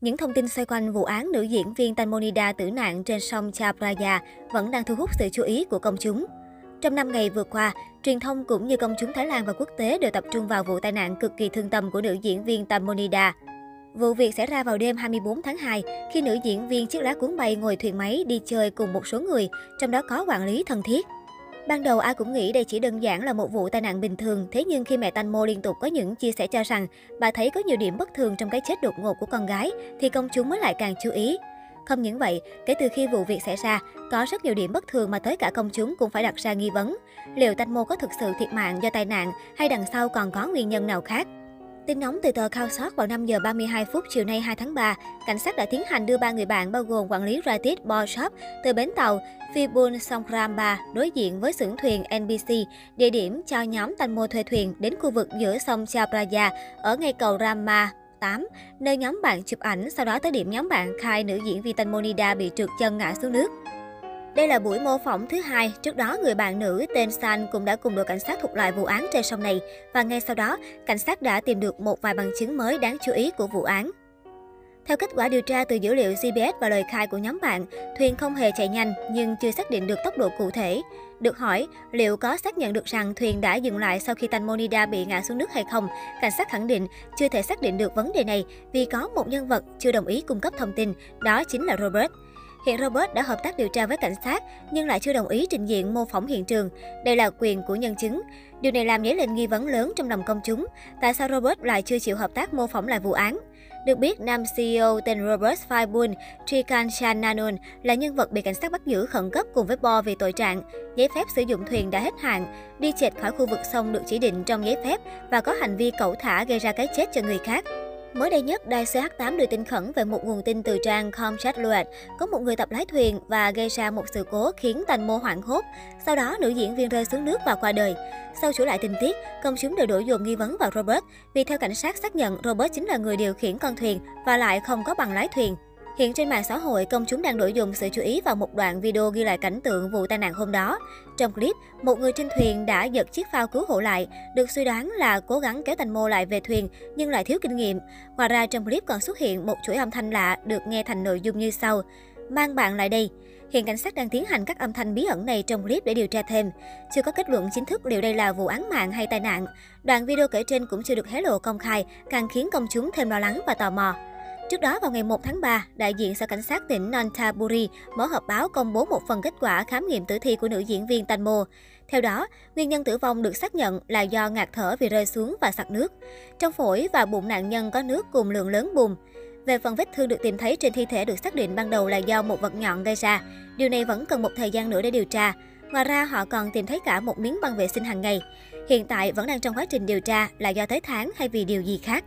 Những thông tin xoay quanh vụ án nữ diễn viên Tanmonida tử nạn trên sông Chao vẫn đang thu hút sự chú ý của công chúng. Trong năm ngày vừa qua, truyền thông cũng như công chúng Thái Lan và quốc tế đều tập trung vào vụ tai nạn cực kỳ thương tâm của nữ diễn viên Tanmonida. Vụ việc xảy ra vào đêm 24 tháng 2 khi nữ diễn viên chiếc lá cuốn bay ngồi thuyền máy đi chơi cùng một số người, trong đó có quản lý thân thiết. Ban đầu ai cũng nghĩ đây chỉ đơn giản là một vụ tai nạn bình thường, thế nhưng khi mẹ Tanmo liên tục có những chia sẻ cho rằng bà thấy có nhiều điểm bất thường trong cái chết đột ngột của con gái, thì công chúng mới lại càng chú ý. Không những vậy, kể từ khi vụ việc xảy ra, có rất nhiều điểm bất thường mà tới cả công chúng cũng phải đặt ra nghi vấn. Liệu Tanmo có thực sự thiệt mạng do tai nạn hay đằng sau còn có nguyên nhân nào khác? Tin nóng từ tờ Khao sát vào 5 giờ 32 phút chiều nay 2 tháng 3, cảnh sát đã tiến hành đưa ba người bạn bao gồm quản lý Ratit Borshop từ bến tàu Phibun Songkramba đối diện với xưởng thuyền NBC, địa điểm cho nhóm Tanmo thuê thuyền đến khu vực giữa sông Chao ở ngay cầu Rama 8, nơi nhóm bạn chụp ảnh, sau đó tới điểm nhóm bạn khai nữ diễn viên Tanmonida bị trượt chân ngã xuống nước. Đây là buổi mô phỏng thứ hai, trước đó người bạn nữ tên San cũng đã cùng đội cảnh sát thuộc loại vụ án trên sông này và ngay sau đó, cảnh sát đã tìm được một vài bằng chứng mới đáng chú ý của vụ án. Theo kết quả điều tra từ dữ liệu GPS và lời khai của nhóm bạn, thuyền không hề chạy nhanh nhưng chưa xác định được tốc độ cụ thể. Được hỏi liệu có xác nhận được rằng thuyền đã dừng lại sau khi Tanmonida bị ngã xuống nước hay không, cảnh sát khẳng định chưa thể xác định được vấn đề này vì có một nhân vật chưa đồng ý cung cấp thông tin, đó chính là Robert. Hiện Robert đã hợp tác điều tra với cảnh sát nhưng lại chưa đồng ý trình diện mô phỏng hiện trường. Đây là quyền của nhân chứng. Điều này làm dấy lên nghi vấn lớn trong lòng công chúng. Tại sao Robert lại chưa chịu hợp tác mô phỏng lại vụ án? Được biết, nam CEO tên Robert Faibun Trikanchananon là nhân vật bị cảnh sát bắt giữ khẩn cấp cùng với Bo vì tội trạng. Giấy phép sử dụng thuyền đã hết hạn, đi chệch khỏi khu vực sông được chỉ định trong giấy phép và có hành vi cẩu thả gây ra cái chết cho người khác. Mới đây nhất, đài CH8 đưa tin khẩn về một nguồn tin từ trang Comchat Luet. Có một người tập lái thuyền và gây ra một sự cố khiến Tành Mô hoảng hốt. Sau đó, nữ diễn viên rơi xuống nước và qua đời. Sau sửa lại tình tiết, công chúng đều đổ dồn nghi vấn vào Robert vì theo cảnh sát xác nhận Robert chính là người điều khiển con thuyền và lại không có bằng lái thuyền. Hiện trên mạng xã hội, công chúng đang đổ dồn sự chú ý vào một đoạn video ghi lại cảnh tượng vụ tai nạn hôm đó. Trong clip, một người trên thuyền đã giật chiếc phao cứu hộ lại, được suy đoán là cố gắng kéo Thành Mô lại về thuyền nhưng lại thiếu kinh nghiệm. Ngoài ra trong clip còn xuất hiện một chuỗi âm thanh lạ được nghe thành nội dung như sau: "Mang bạn lại đây." Hiện cảnh sát đang tiến hành các âm thanh bí ẩn này trong clip để điều tra thêm. Chưa có kết luận chính thức liệu đây là vụ án mạng hay tai nạn. Đoạn video kể trên cũng chưa được hé lộ công khai, càng khiến công chúng thêm lo lắng và tò mò. Trước đó vào ngày 1 tháng 3, đại diện sở cảnh sát tỉnh Nonthaburi mở họp báo công bố một phần kết quả khám nghiệm tử thi của nữ diễn viên Tanmo. Theo đó, nguyên nhân tử vong được xác nhận là do ngạt thở vì rơi xuống và sặc nước. Trong phổi và bụng nạn nhân có nước cùng lượng lớn bùn. Về phần vết thương được tìm thấy trên thi thể được xác định ban đầu là do một vật nhọn gây ra. Điều này vẫn cần một thời gian nữa để điều tra. Ngoài ra, họ còn tìm thấy cả một miếng băng vệ sinh hàng ngày. Hiện tại vẫn đang trong quá trình điều tra là do tới tháng hay vì điều gì khác.